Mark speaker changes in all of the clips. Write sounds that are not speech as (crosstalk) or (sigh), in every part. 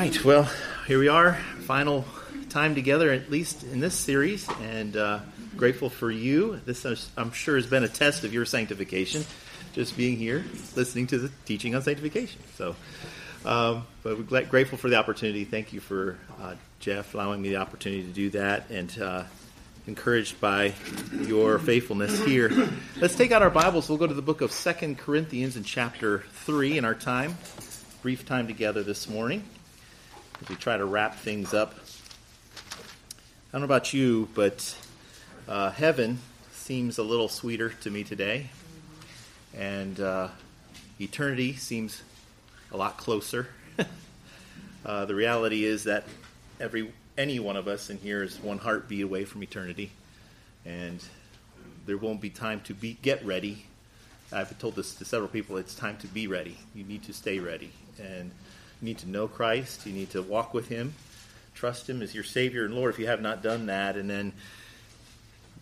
Speaker 1: right. Well, here we are, final time together, at least in this series, and uh, grateful for you. This, I'm sure, has been a test of your sanctification, just being here, listening to the teaching on sanctification. So, um, but we're grateful for the opportunity. Thank you for uh, Jeff allowing me the opportunity to do that, and uh, encouraged by your faithfulness here. Let's take out our Bibles. We'll go to the book of Second Corinthians in chapter three in our time, brief time together this morning as we try to wrap things up. I don't know about you, but uh, heaven seems a little sweeter to me today, and uh, eternity seems a lot closer. (laughs) uh, the reality is that every any one of us in here is one heartbeat away from eternity, and there won't be time to be get ready. I've told this to several people. It's time to be ready. You need to stay ready, and you need to know Christ. You need to walk with Him, trust Him as your Savior and Lord if you have not done that. And then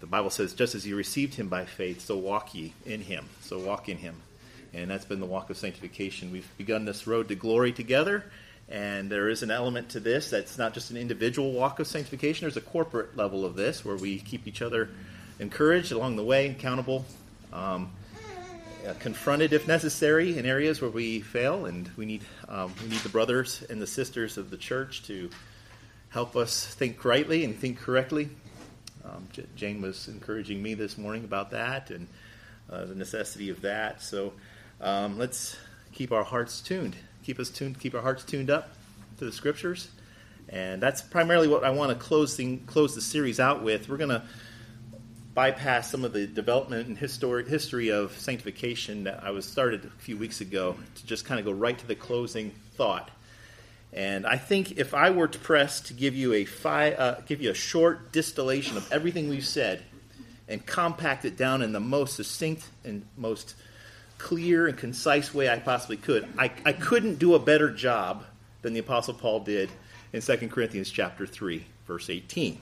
Speaker 1: the Bible says, just as you received Him by faith, so walk ye in Him. So walk in Him. And that's been the walk of sanctification. We've begun this road to glory together. And there is an element to this that's not just an individual walk of sanctification, there's a corporate level of this where we keep each other encouraged along the way, accountable. Um, uh, confronted if necessary in areas where we fail, and we need um, we need the brothers and the sisters of the church to help us think rightly and think correctly. Um, J- Jane was encouraging me this morning about that and uh, the necessity of that. So um, let's keep our hearts tuned, keep us tuned, keep our hearts tuned up to the scriptures, and that's primarily what I want to close thing, close the series out with. We're to bypass some of the development and history, history of sanctification that I was started a few weeks ago to just kind of go right to the closing thought. And I think if I were to press to give you a fi- uh, give you a short distillation of everything we've said and compact it down in the most succinct and most clear and concise way I possibly could, I, I couldn't do a better job than the Apostle Paul did in 2 Corinthians chapter 3, verse 18.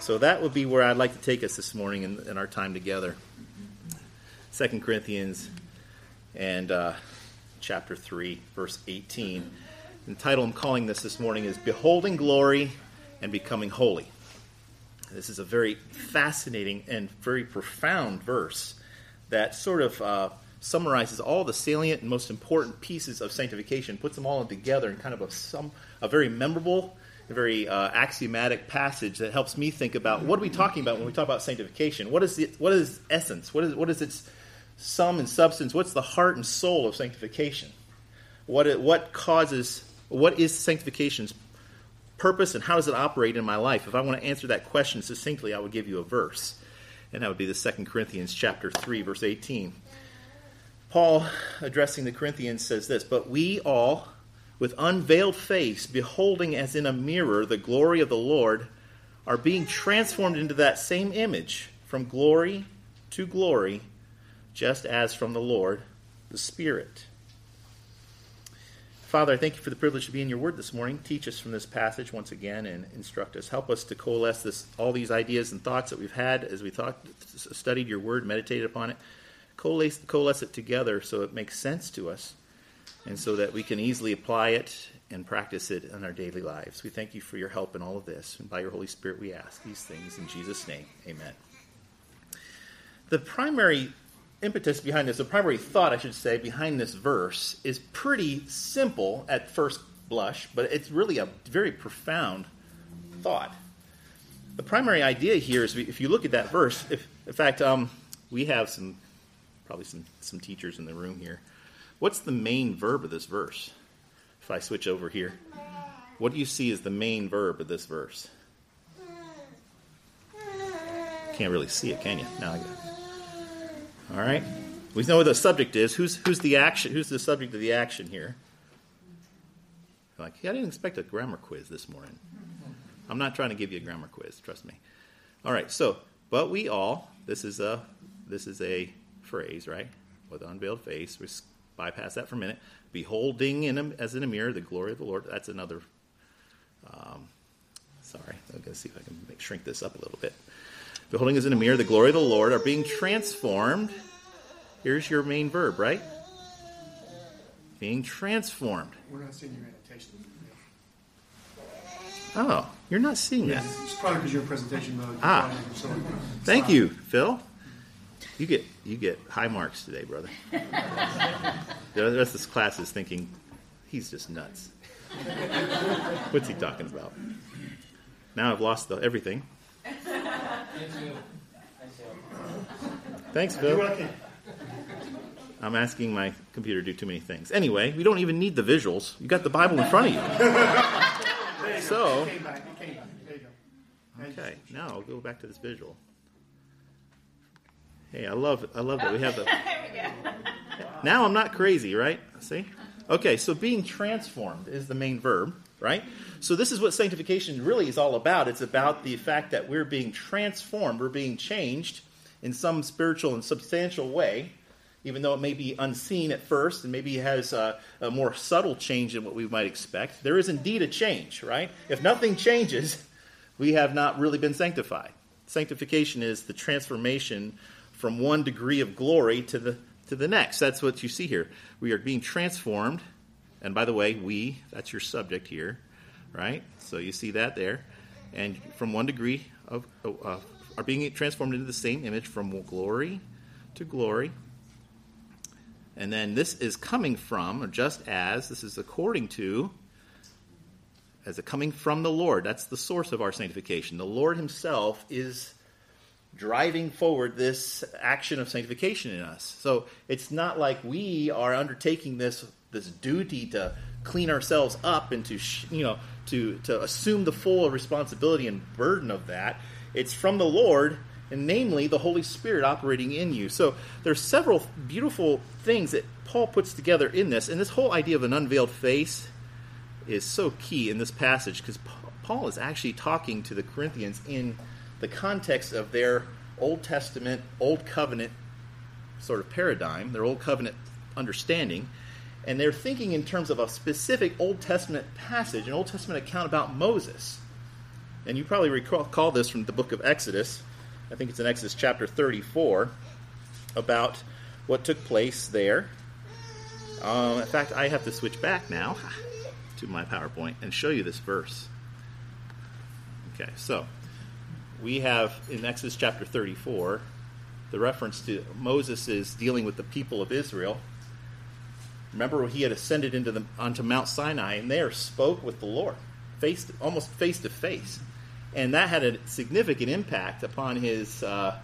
Speaker 1: So that would be where I'd like to take us this morning in, in our time together. Second Corinthians and uh, chapter 3, verse 18. the title I'm calling this this morning is Beholding Glory and Becoming Holy. This is a very fascinating and very profound verse that sort of uh, summarizes all the salient and most important pieces of sanctification, puts them all together in kind of a, some, a very memorable a very uh, axiomatic passage that helps me think about what are we talking about when we talk about sanctification? What is the, what is essence? What is what is its sum and substance? What's the heart and soul of sanctification? What it, what causes what is sanctification's purpose and how does it operate in my life? If I want to answer that question succinctly, I would give you a verse, and that would be the Second Corinthians chapter three, verse eighteen. Paul, addressing the Corinthians, says this: "But we all." With unveiled face, beholding as in a mirror the glory of the Lord, are being transformed into that same image from glory to glory, just as from the Lord, the Spirit. Father, I thank you for the privilege to be in your word this morning. Teach us from this passage once again and instruct us. Help us to coalesce this, all these ideas and thoughts that we've had as we thought, studied your word, meditated upon it. Coalesce, coalesce it together so it makes sense to us and so that we can easily apply it and practice it in our daily lives. We thank you for your help in all of this. And by your Holy Spirit, we ask these things in Jesus' name. Amen. The primary impetus behind this, the primary thought, I should say, behind this verse is pretty simple at first blush, but it's really a very profound thought. The primary idea here is if you look at that verse, if, in fact, um, we have some, probably some, some teachers in the room here. What's the main verb of this verse? If I switch over here, what do you see as the main verb of this verse? Can't really see it, can you? Now I got it. All right. We know what the subject is. Who's who's the action? Who's the subject of the action here? Like, I didn't expect a grammar quiz this morning. I'm not trying to give you a grammar quiz. Trust me. All right. So, but we all. This is a this is a phrase, right? With unveiled face bypass that for a minute. Beholding in a, as in a mirror the glory of the Lord. That's another. Um, sorry, I'm going to see if I can make, shrink this up a little bit. Beholding as in a mirror the glory of the Lord are being transformed. Here's your main verb, right? Being transformed.
Speaker 2: We're not seeing your annotation.
Speaker 1: Oh, you're not seeing that.
Speaker 2: It's probably because you're in presentation mode.
Speaker 1: Ah. Thank you, Phil. You get you get high marks today, brother. (laughs) the rest of this class is thinking he's just nuts. What's he talking about? Now I've lost the, everything. Thanks,
Speaker 2: Do
Speaker 1: Phil.
Speaker 2: what I can.
Speaker 1: I'm asking my computer to do too many things. Anyway, we don't even need the visuals. You got the Bible in front of you. So-
Speaker 2: go. It came back. It came back. There you go. Thank you.
Speaker 1: Okay, now I'll go back to this visual. Hey, I love I love that we have the. (laughs) there we go. Now I'm not crazy, right? See? Okay, so being transformed is the main verb, right? So this is what sanctification really is all about. It's about the fact that we're being transformed, we're being changed in some spiritual and substantial way, even though it may be unseen at first and maybe has a, a more subtle change than what we might expect. There is indeed a change, right? If nothing changes, we have not really been sanctified. Sanctification is the transformation from one degree of glory to the to the next. That's what you see here. We are being transformed, and by the way, we that's your subject here, right? So you see that there, and from one degree of uh, are being transformed into the same image from glory to glory. And then this is coming from, or just as, this is according to, as a coming from the Lord. That's the source of our sanctification. The Lord Himself is driving forward this action of sanctification in us. So it's not like we are undertaking this this duty to clean ourselves up and to you know to to assume the full responsibility and burden of that. It's from the Lord and namely the Holy Spirit operating in you. So there's several beautiful things that Paul puts together in this, and this whole idea of an unveiled face is so key in this passage because Paul is actually talking to the Corinthians in the context of their Old Testament, Old Covenant sort of paradigm, their Old Covenant understanding, and they're thinking in terms of a specific Old Testament passage, an Old Testament account about Moses. And you probably recall this from the book of Exodus. I think it's in Exodus chapter 34 about what took place there. Um, in fact, I have to switch back now (laughs) to my PowerPoint and show you this verse. Okay, so we have in Exodus chapter 34 the reference to Moses is dealing with the people of Israel. Remember, he had ascended into the, onto Mount Sinai and there spoke with the Lord, face to, almost face to face, and that had a significant impact upon his uh,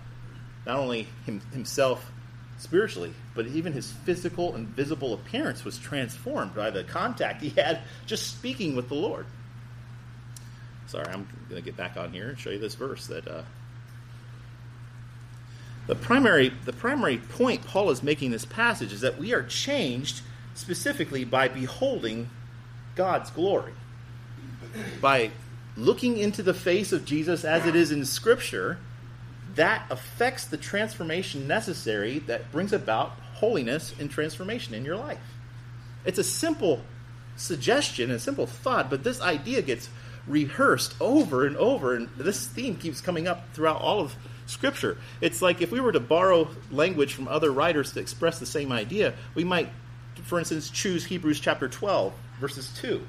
Speaker 1: not only him, himself spiritually, but even his physical and visible appearance was transformed by the contact he had just speaking with the Lord. Sorry, I'm going to get back on here and show you this verse that uh, the primary the primary point Paul is making in this passage is that we are changed specifically by beholding God's glory. By looking into the face of Jesus as it is in Scripture, that affects the transformation necessary that brings about holiness and transformation in your life. It's a simple suggestion, a simple thought, but this idea gets rehearsed over and over, and this theme keeps coming up throughout all of Scripture. It's like if we were to borrow language from other writers to express the same idea, we might, for instance, choose Hebrews chapter 12, verses 2,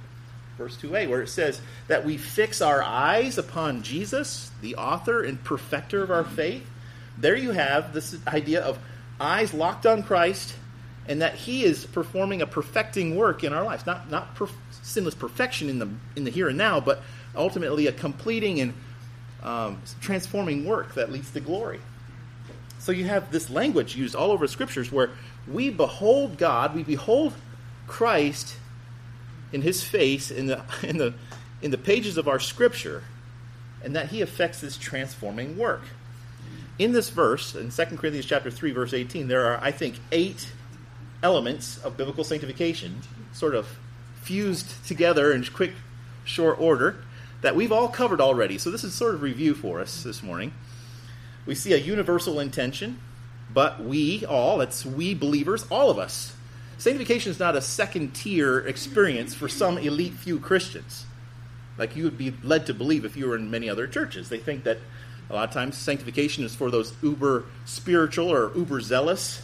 Speaker 1: verse 2a, where it says that we fix our eyes upon Jesus, the author and perfecter of our faith. There you have this idea of eyes locked on Christ, and that He is performing a perfecting work in our lives. Not, not perf- sinless perfection in the, in the here and now, but ultimately a completing and um, transforming work that leads to glory. So you have this language used all over scriptures where we behold God, we behold Christ in his face in the (laughs) in the in the pages of our scripture, and that he affects this transforming work. In this verse, in 2 Corinthians chapter 3, verse 18, there are, I think, eight elements of biblical sanctification, sort of fused together in quick, short order that we've all covered already. So this is sort of review for us this morning. We see a universal intention, but we all, that's we believers, all of us. Sanctification is not a second tier experience for some elite few Christians, like you would be led to believe if you were in many other churches. They think that a lot of times sanctification is for those uber spiritual or uber zealous,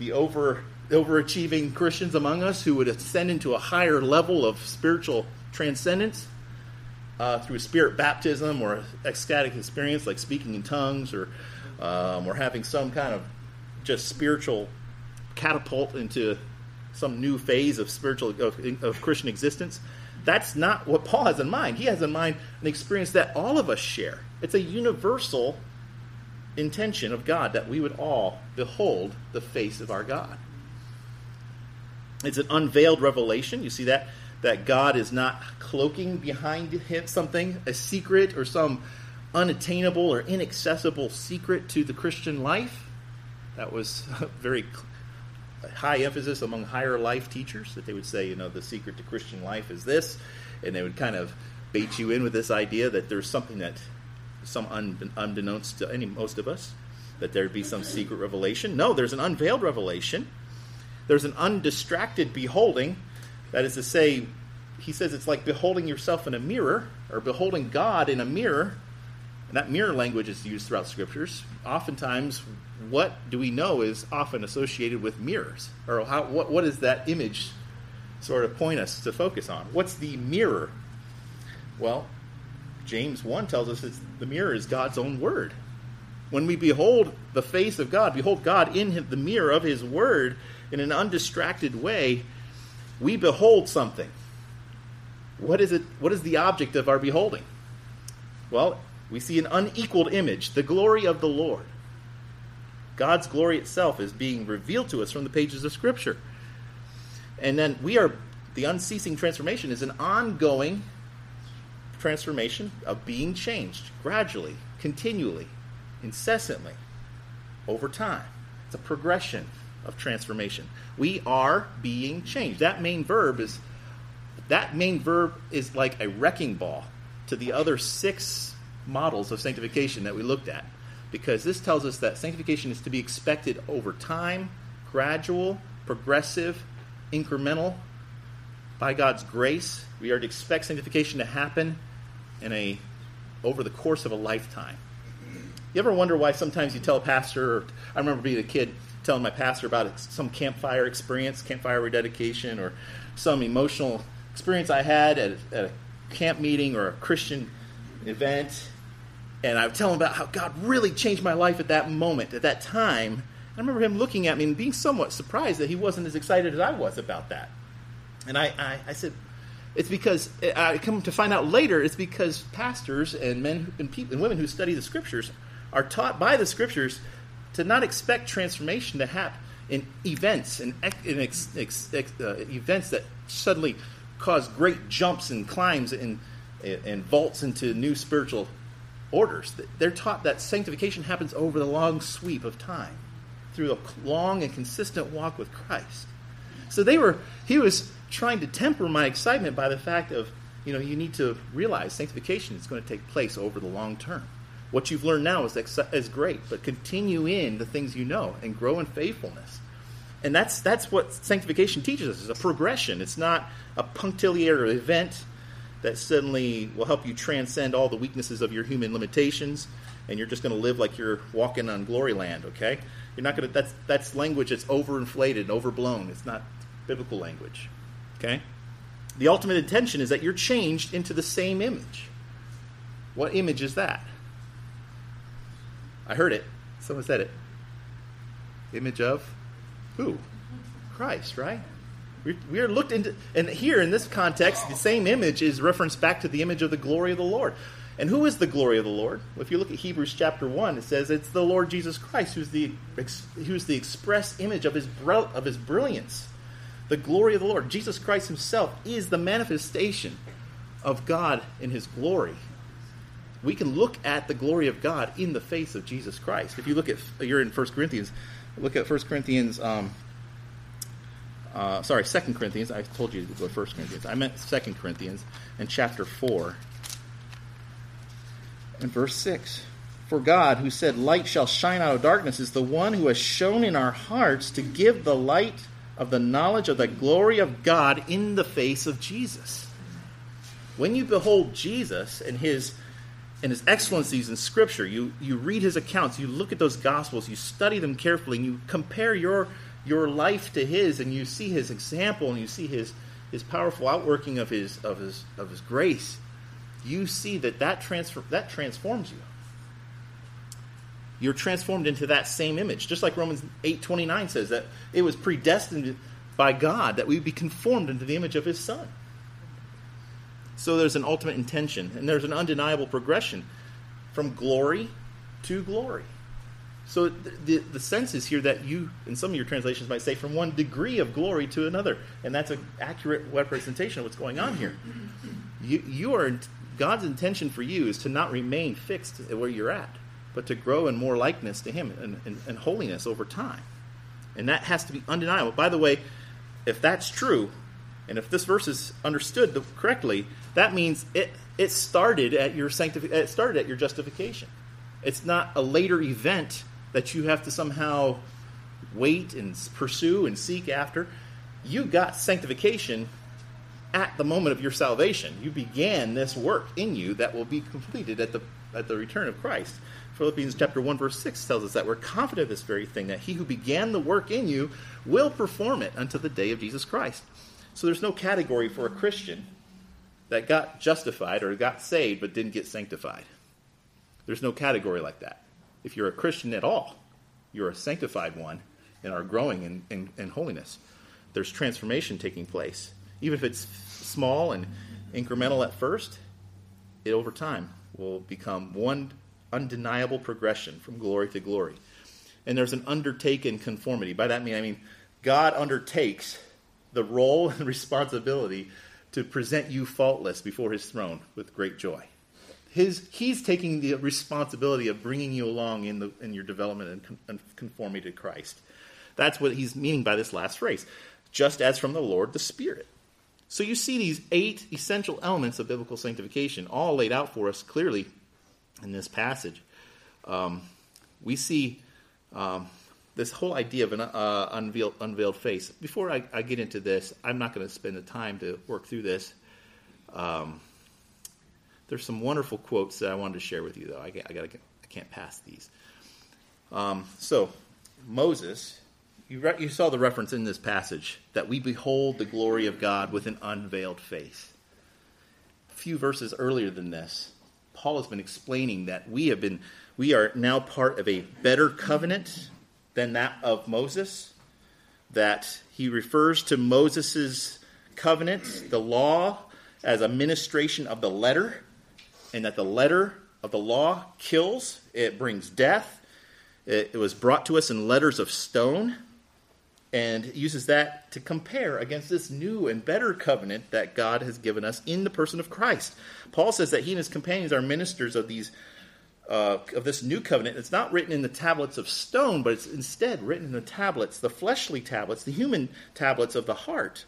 Speaker 1: the over overachieving Christians among us who would ascend into a higher level of spiritual transcendence. uh, through spirit baptism or ecstatic experience like speaking in tongues or, um, or having some kind of just spiritual catapult into some new phase of spiritual of, of Christian existence. That's not what Paul has in mind. He has in mind an experience that all of us share. It's a universal intention of God that we would all behold the face of our God. It's an unveiled revelation. You see that that God is not cloaking behind him something, a secret or some unattainable or inaccessible secret to the Christian life. That was (laughs) very high emphasis among higher life teachers that they would say, you know, the secret to Christian life is this, and they would kind of bait you in with this idea that there's something that some unbeknownst to any most of us that there'd be some secret revelation. No, there's an unveiled revelation. There's an undistracted beholding. That is to say, he says it's like beholding yourself in a mirror or beholding God in a mirror. And that mirror language is used throughout scriptures. Oftentimes, what do we know is often associated with mirrors? Or how, what, what does that image sort of point us to focus on? What's the mirror? Well, James 1 tells us it's, the mirror is God's own word. When we behold the face of God, behold God in the mirror of his word in an undistracted way, we behold something. What is it? What is the object of our beholding? Well, we see an unequaled image, the glory of the Lord. God's glory itself is being revealed to us from the pages of Scripture. And then we are, the unceasing transformation is an ongoing transformation of being changed gradually, continually, incessantly, over time. It's a progression of transformation. We are being changed. That main verb is that main verb is like a wrecking ball to the other six models of sanctification that we looked at. Because this tells us that sanctification is to be expected over time, gradual, progressive, incremental. By God's grace, we are to expect sanctification to happen in a over the course of a lifetime. You ever wonder why sometimes you tell a pastor, or I remember being a kid telling my pastor about some campfire experience, campfire rededication, or some emotional experience I had at, at a camp meeting or a Christian event. And I would tell him about how God really changed my life at that moment, at that time. I remember him looking at me and being somewhat surprised that he wasn't as excited as I was about that. And I, I, I said, it's because I come to find out later. It's because pastors and men and, people, and women who study the scriptures are taught by the scriptures to not expect transformation to happen in events and in ex, ex, ex, uh, events that suddenly cause great jumps and climbs and and vaults into new spiritual orders. They're taught that sanctification happens over the long sweep of time through a long and consistent walk with Christ. So they were he was trying to temper my excitement by the fact of, you know, you need to realize sanctification is going to take place over the long term. What you've learned now is, is great, but continue in the things you know and grow in faithfulness. And that's, that's what sanctification teaches us. It's a progression. It's not a punctiliar event that suddenly will help you transcend all the weaknesses of your human limitations and you're just going to live like you're walking on glory land, okay? You're not going to, that's, that's language that's overinflated and overblown. It's not biblical language. Okay? The ultimate intention is that you're changed into the same image. What image is that? I heard it. Someone said it. Image of who? Christ, right? We are looked into, and here in this context, the same image is referenced back to the image of the glory of the Lord. And who is the glory of the Lord? Well, if you look at Hebrews chapter 1, it says it's the Lord Jesus Christ who's the, who's the express image of his, of his brilliance the glory of the Lord. Jesus Christ himself is the manifestation of God in his glory. We can look at the glory of God in the face of Jesus Christ. If you look at, you're in 1 Corinthians, look at 1 Corinthians, um, uh, sorry, 2 Corinthians. I told you to go 1 Corinthians. I meant 2 Corinthians in chapter 4 and verse 6. For God, who said, Light shall shine out of darkness, is the one who has shown in our hearts to give the light of the knowledge of the glory of God in the face of Jesus. When you behold Jesus and his and his excellencies in Scripture, you, you read his accounts, you look at those Gospels, you study them carefully, and you compare your, your life to his, and you see his example, and you see his, his powerful outworking of his, of, his, of his grace. you see that that, transfer, that transforms you. You're transformed into that same image, just like Romans 8:29 says that it was predestined by God that we would be conformed into the image of His Son. So there's an ultimate intention, and there's an undeniable progression from glory to glory. So the, the, the, sense is here that you, in some of your translations, might say from one degree of glory to another, and that's an accurate representation of what's going on here. You, you are God's intention for you is to not remain fixed at where you're at, but to grow in more likeness to Him and, and, and holiness over time, and that has to be undeniable. By the way, if that's true, and if this verse is understood correctly, that means it it started at your sanctific- it started at your justification. It's not a later event that you have to somehow wait and pursue and seek after. You got sanctification at the moment of your salvation. You began this work in you that will be completed at the at the return of Christ. Philippians chapter 1 verse 6 tells us that we're confident of this very thing that he who began the work in you will perform it until the day of Jesus Christ. So there's no category for a Christian that got justified or got saved but didn't get sanctified. There's no category like that if you're a Christian at all, you're a sanctified one and are growing in, in, in holiness. There's transformation taking place. Even if it's small and incremental at first, it over time will become one undeniable progression from glory to glory. And there's an undertaken conformity. By that mean I mean God undertakes the role (laughs) and responsibility to present you faultless before his throne with great joy his, he's taking the responsibility of bringing you along in, the, in your development and, and conformity to Christ. That's what he's meaning by this last phrase. Just as from the Lord, the Spirit. So you see these eight essential elements of biblical sanctification all laid out for us clearly in this passage. Um, we see um, this whole idea of an uh, unveiled, unveiled face. Before I, I, get into this, I'm not going to spend the time to work through this. Um, there's some wonderful quotes that I wanted to share with you, though. I, I, gotta, I can't pass these. Um, so, Moses, you, re- you saw the reference in this passage that we behold the glory of God with an unveiled face. A few verses earlier than this, Paul has been explaining that we have been, we are now part of a better covenant than that of Moses. That he refers to Moses' covenant, the law, as a ministration of the letter and that the letter of the law kills, it brings death. It, it was brought to us in letters of stone, and uses that to compare against this new and better covenant that God has given us in the person of Christ. Paul says that he and his companions are ministers of these uh, of this new covenant. It's not written in the tablets of stone, but it's instead written in the tablets, the fleshly tablets, the human tablets of the heart.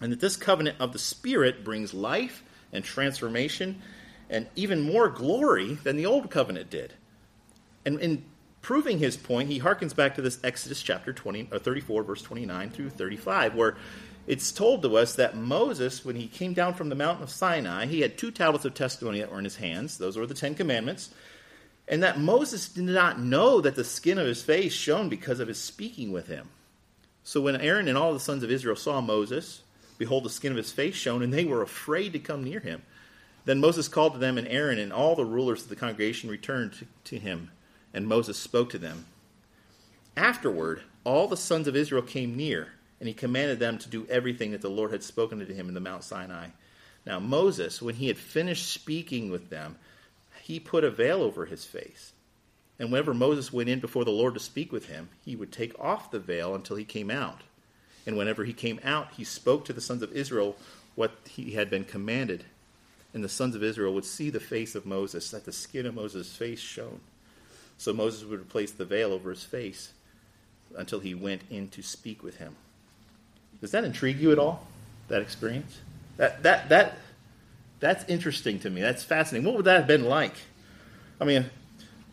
Speaker 1: And that this covenant of the Spirit brings life and transformation and even more glory than the old covenant did. And in proving his point, he harkens back to this Exodus chapter 20, or 34, verse 29 through 35, where it's told to us that Moses, when he came down from the mountain of Sinai, he had two tablets of testimony that were in his hands. Those were the Ten Commandments. And that Moses did not know that the skin of his face shone because of his speaking with him. So when Aaron and all the sons of Israel saw Moses, behold, the skin of his face shone, and they were afraid to come near him. Then Moses called to them, and Aaron and all the rulers of the congregation returned to, him, and Moses spoke to them. Afterward, all the sons of Israel came near, and he commanded them to do everything that the Lord had spoken to him in the Mount Sinai. Now, Moses, when he had finished speaking with them, he put a veil over his face. And whenever Moses went in before the Lord to speak with him, he would take off the veil until he came out. And whenever he came out, he spoke to the sons of Israel what he had been commanded and the sons of Israel would see the face of Moses, that the skin of Moses' face shone. So Moses would replace the veil over his face until he went in to speak with him. Does that intrigue you at all? That experience? That that that that's interesting to me. That's fascinating. What would that have been like? I mean,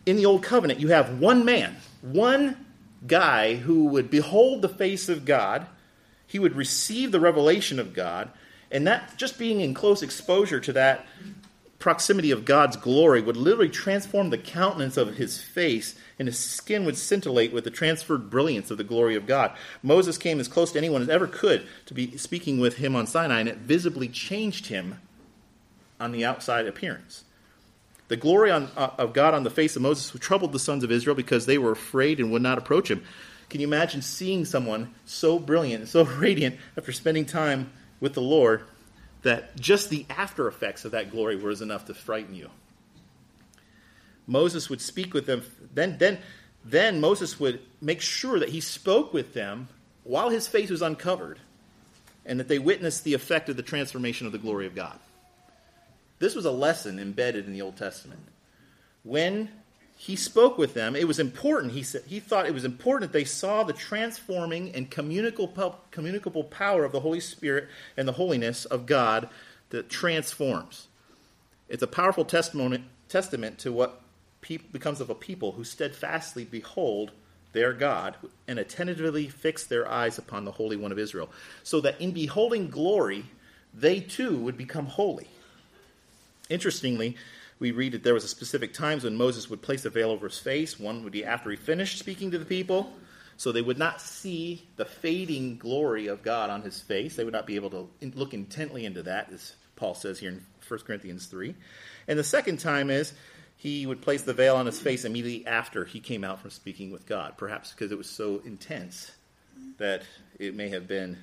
Speaker 1: in the old covenant, you have one man, one guy who would behold the face of God. He would receive the revelation of God, and that just being in close exposure to that proximity of God's glory would literally transform the countenance of his face, and his skin would scintillate with the transferred brilliance of the glory of God. Moses came as close to anyone as ever could to be speaking with him on Sinai, and it visibly changed him on the outside appearance. The glory on, uh, of God on the face of Moses troubled the sons of Israel because they were afraid and would not approach him. Can you imagine seeing someone so brilliant, so (laughs) radiant after spending time with the Lord that just the after effects of that glory was enough to frighten you? Moses would speak with them. Then, then, then Moses would make sure that he spoke with them while his face was uncovered and that they witnessed the effect of the transformation of the glory of God. This was a lesson embedded in the Old Testament. When he spoke with them, it was important, he, said, he thought it was important that they saw the transforming and communicable, communicable power of the Holy Spirit and the holiness of God that transforms. It's a powerful testimony, testament to what becomes of a people who steadfastly behold their God and attentively fix their eyes upon the Holy One of Israel, so that in beholding glory, they too would become holy. Interestingly, we read that there was a specific times when Moses would place a veil over his face. One would be after he finished speaking to the people, so they would not see the fading glory of God on his face. They would not be able to look intently into that, as Paul says here in 1 Corinthians 3. And the second time is he would place the veil on his face immediately after he came out from speaking with God, perhaps because it was so intense that it may have been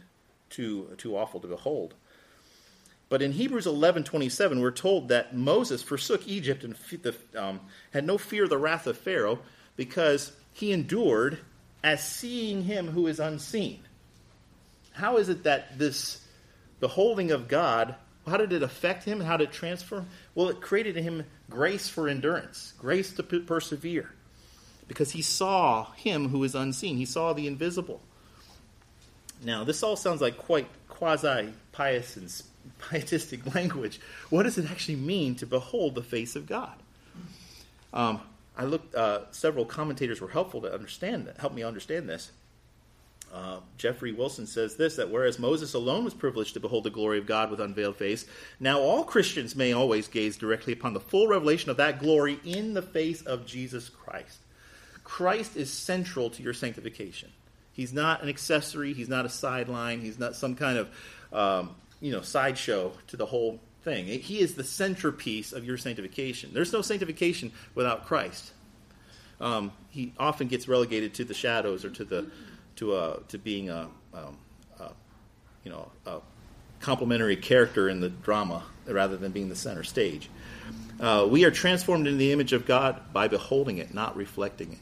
Speaker 1: too, too awful to behold. But in Hebrews 11:27, we're told that Moses forsook Egypt and um, had no fear of the wrath of Pharaoh because he endured as seeing him who is unseen. How is it that this beholding of God how did it affect him? How did it transform? Well, it created in him grace for endurance, grace to persevere, because he saw him who is unseen. He saw the invisible. Now, this all sounds like quite quasi pious and (laughs) pietistic language. What does it actually mean to behold the face of God? Um, I looked. Uh, several commentators were helpful to understand that. Help me understand this. Uh, Geoffrey Wilson says this that whereas Moses alone was privileged to behold the glory of God with unveiled face, now all Christians may always gaze directly upon the full revelation of that glory in the face of Jesus Christ. Christ is central to your sanctification. He's not an accessory, he's not a sideline, he's not some kind of um, you know sideshow to the whole thing. He is the centerpiece of your sanctification. There's no sanctification without Christ. Um, he often gets relegated to the shadows or to the to a to being a, um, a you know a complementary character in the drama rather than being the center stage. Uh, we are transformed into the image of God by beholding it, not reflecting it.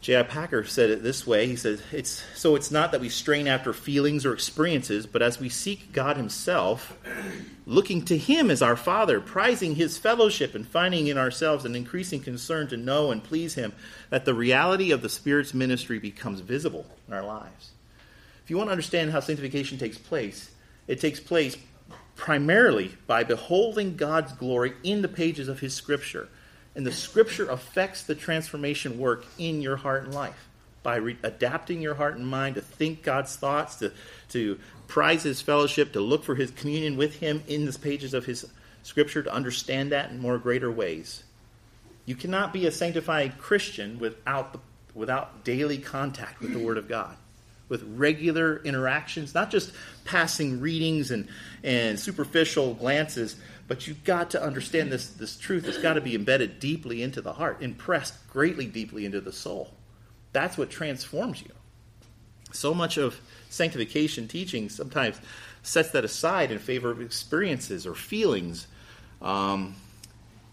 Speaker 1: J.I. Packer said it this way. He says, it's, So it's not that we strain after feelings or experiences, but as we seek God Himself, looking to Him as our Father, prizing His fellowship, and finding in ourselves an increasing concern to know and please Him, that the reality of the Spirit's ministry becomes visible in our lives. If you want to understand how sanctification takes place, it takes place primarily by beholding God's glory in the pages of His Scripture and the scripture affects the transformation work in your heart and life by re- adapting your heart and mind to think God's thoughts, to, to prize his fellowship, to look for his communion with him in the pages of his scripture, to understand that in more greater ways. You cannot be a sanctified Christian without, the, without daily contact with the Word of God, with regular interactions, not just passing readings and, and superficial glances, but you've got to understand this, this truth. It's got to be embedded deeply into the heart, impressed greatly deeply into the soul. That's what transforms you. So much of sanctification teaching sometimes sets that aside in favor of experiences or feelings. Um,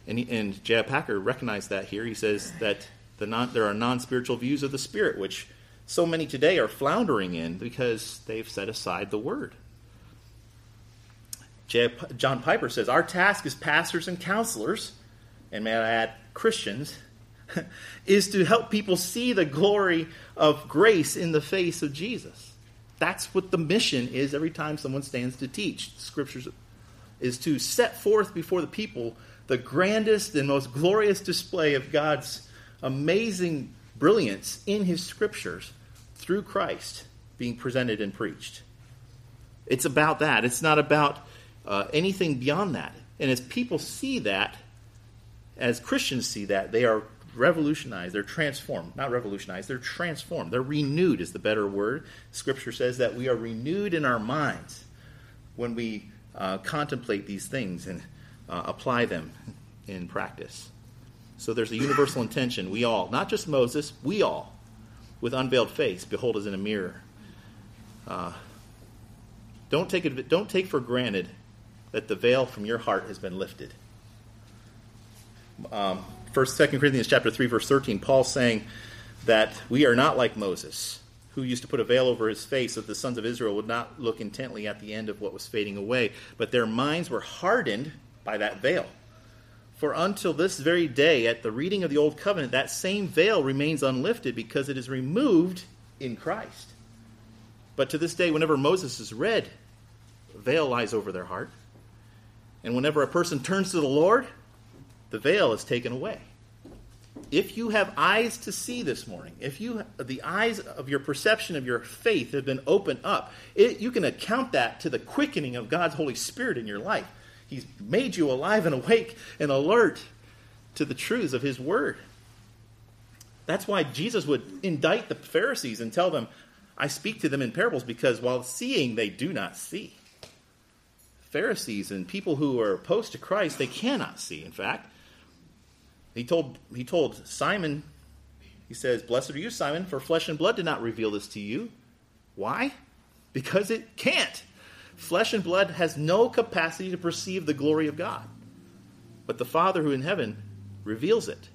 Speaker 1: and, and J.I. Packer recognized that here. He says that the non, there are non spiritual views of the Spirit, which so many today are floundering in because they've set aside the Word. John Piper says, Our task as pastors and counselors, and may I add, Christians, (laughs) is to help people see the glory of grace in the face of Jesus. That's what the mission is every time someone stands to teach. the Scriptures is to set forth before the people the grandest and most glorious display of God's amazing brilliance in his scriptures through Christ being presented and preached. It's about that. It's not about uh, anything beyond that. And as people see that, as Christians see that, they are revolutionized, they're transformed. Not revolutionized, they're transformed. They're renewed, is the better word. Scripture says that we are renewed in our minds when we uh, contemplate these things. And uh, apply them in practice. So there's a universal intention. We all, not just Moses, we all, with unveiled face, behold as in a mirror. Uh, don't take it, don't take for granted that the veil from your heart has been lifted. Um, First, Second Corinthians chapter three, verse thirteen. Paul's saying that we are not like Moses, who used to put a veil over his face so that the sons of Israel would not look intently at the end of what was fading away, but their minds were hardened by that veil. For until this very day, at the reading of the Old Covenant, that same veil remains unlifted because it is removed in Christ. But to this day, whenever Moses is read, a veil lies over their heart. And whenever a person turns to the Lord, the veil is taken away. If you have eyes to see this morning, if you the eyes of your perception of your faith have been opened up, it, you can account that to the quickening of God's Holy Spirit in your life. He's made you alive and awake and alert to the truths of His Word. That's why Jesus would indict the Pharisees and tell them, I speak to them in parables because while seeing, they do not see. Pharisees and people who are opposed to Christ, they cannot see, in fact. He told, he told Simon, he says, Blessed are you, Simon, for flesh and blood did not reveal this to you. Why? Because it can't. Flesh and blood has no capacity to perceive the glory of God. But the Father who in heaven reveals it.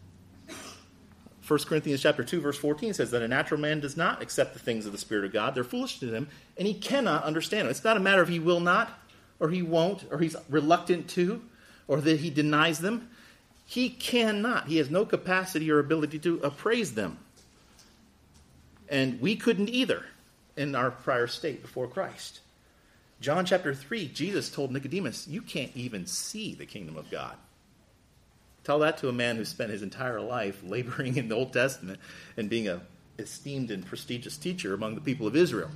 Speaker 1: 1 Corinthians chapter 2 verse 14 says that a natural man does not accept the things of the spirit of God. They're foolish to him and he cannot understand them. It's not a matter of he will not or he won't or he's reluctant to or that he denies them. He cannot. He has no capacity or ability to appraise them. And we couldn't either in our prior state before Christ. John chapter 3, Jesus told Nicodemus, You can't even see the kingdom of God. Tell that to a man who spent his entire life laboring in the Old Testament and being a esteemed and prestigious teacher among the people of Israel.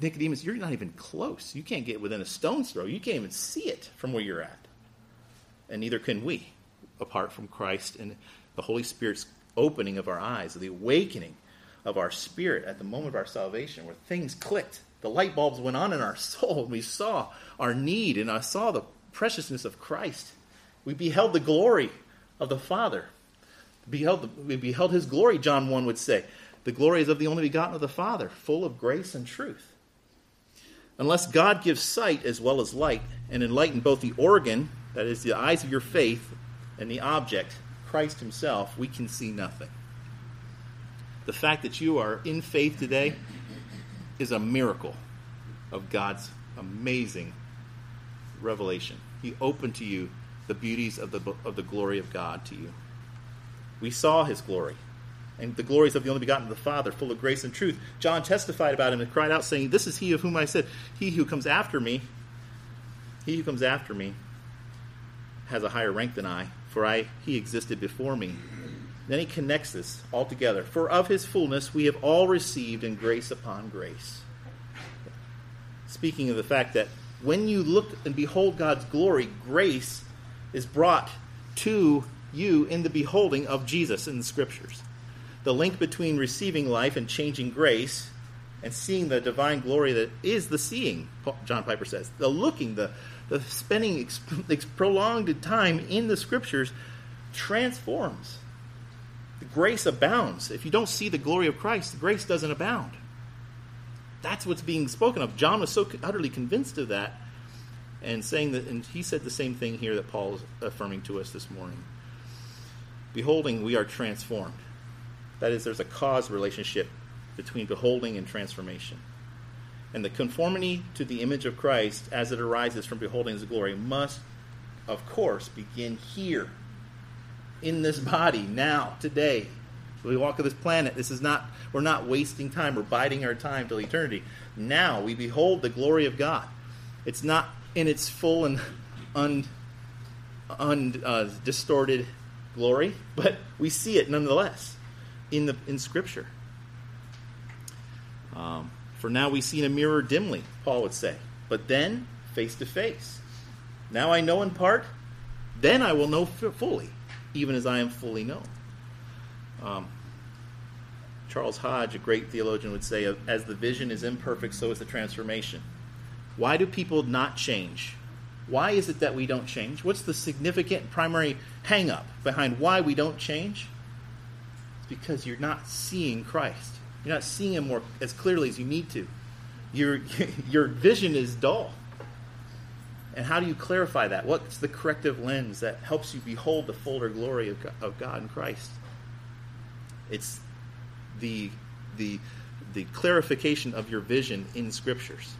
Speaker 1: Nicodemus, you're not even close. You can't get within a stone's throw. You can't even see it from where you're at. And neither can we, apart from Christ and the Holy Spirit's opening of our eyes, the awakening of our spirit at the moment of our salvation, where things clicked the light bulbs went on in our (laughs) soul, and we saw our need, and I saw the preciousness of Christ. We beheld the glory of the Father. Beheld the, we beheld his glory, John 1 would say. The glory is of the only begotten of the Father, full of grace and truth. Unless God gives sight as well as light and enlighten both the organ, that is, the eyes of your faith, and the object, Christ himself, we can see nothing. The fact that you are in faith today is a miracle of God's amazing revelation. He opened to you the beauties of the, of the glory of God to you. We saw his glory, and the glories of the only begotten of the Father, full of grace and truth. John testified about him and cried out, saying, This is he of whom I said, He who comes after me, he who comes after me has a higher rank than I, for I he existed before me. Then he connects this all together. For of his fullness we have all received in grace upon grace. Speaking of the fact that when you look and behold God's glory, grace is brought to you in the beholding of Jesus in the scriptures. The link between receiving life and changing grace and seeing the divine glory that is the seeing, John Piper says. The looking, the, the spending ex, prolonged time in the scriptures transforms the grace abounds. If you don't see the glory of Christ, grace doesn't abound. That's what's being spoken of. John was so utterly convinced of that and saying that, and he said the same thing here that Paul is affirming to us this morning. Beholding, we are transformed. That is, there's a cause relationship between beholding and transformation. And the conformity to the image of Christ as it arises from beholding his glory must, of course, begin here in this body now, today. we walk on this planet. This is not, we're not wasting time. We're biding our time till eternity. Now we behold the glory of God. It's not in its full and un, un uh, distorted glory, but we see it nonetheless in the in Scripture. Um, for now we see in a mirror dimly, Paul would say, but then face to face. Now I know in part, then I will know fully even as I am fully known. Um, Charles Hodge, a great theologian, would say, as the vision is imperfect, so is the transformation. Why do people not change? Why is it that we don't change? What's the significant primary hang up behind why we don't change? It's because you're not seeing Christ. You're not seeing him more as clearly as you need to. Your (laughs) your vision is dull. And how do you clarify that? What's the corrective lens that helps you behold the fuller glory of God, of God in Christ? It's the the the clarification of your vision in scriptures.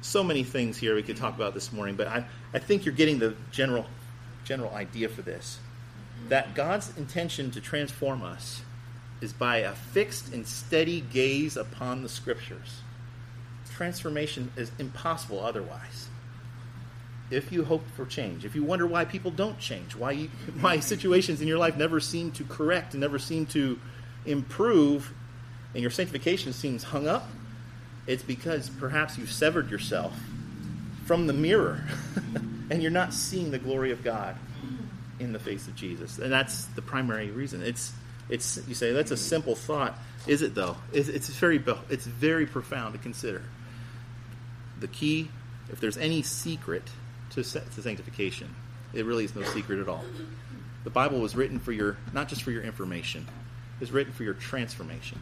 Speaker 1: So many things here we could talk about this morning, but I, I think you're getting the general general idea for this. That God's intention to transform us is by a fixed and steady gaze upon the scriptures. Transformation is impossible otherwise. If you hope for change, if you wonder why people don't change, why you, (laughs) why situations in your life never seem to correct and never seem to improve, and your sanctification seems hung up, it's because perhaps you've severed yourself from the mirror (laughs) and you're not seeing the glory of God in the face of Jesus. And that's the primary reason. It's it's you say that's a simple thought. Is it though? It's, it's very it's very profound to consider. The key, if there's any secret to, to sanctification, it really is no secret at all. The Bible was written for your not just for your information. It was written for your transformation.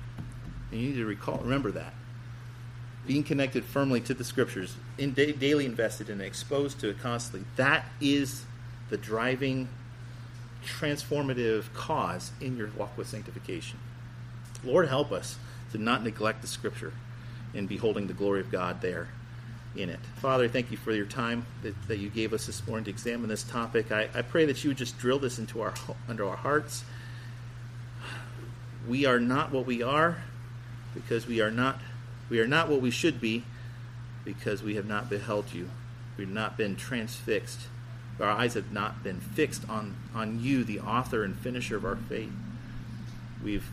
Speaker 1: And you need to recall remember that. Being connected firmly to the scriptures, in da- daily invested in and exposed to it constantly, that is the driving transformative cause in your walk with sanctification. Lord, help us to not neglect the Scripture in beholding the glory of God there in it. Father, thank you for your time that, that you gave us this morning to examine this topic. I, I pray that you would just drill this into our under our hearts. We are not what we are because we are not we are not what we should be because we have not beheld you. We've not been transfixed our eyes have not been fixed on, on you, the author and finisher of our faith. We've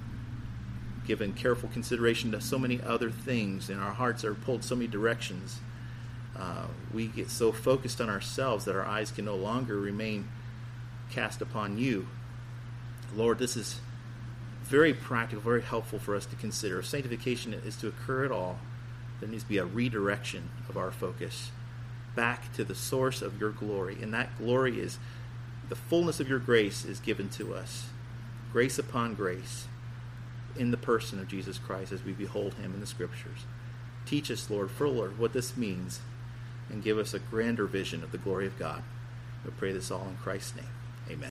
Speaker 1: given careful consideration to so many other things, and our hearts are pulled so many directions. Uh, we get so focused on ourselves that our eyes can no longer remain cast upon you. Lord, this is very practical, very helpful for us to consider. If sanctification is to occur at all, there needs to be a redirection of our focus back to the source of your glory. And that glory is the fullness of your grace is given to us. Grace upon grace in the person of Jesus Christ as we behold him in the scriptures. Teach us, Lord, Lord, what this means and give us a grander vision of the glory of God. We pray this all in Christ's name.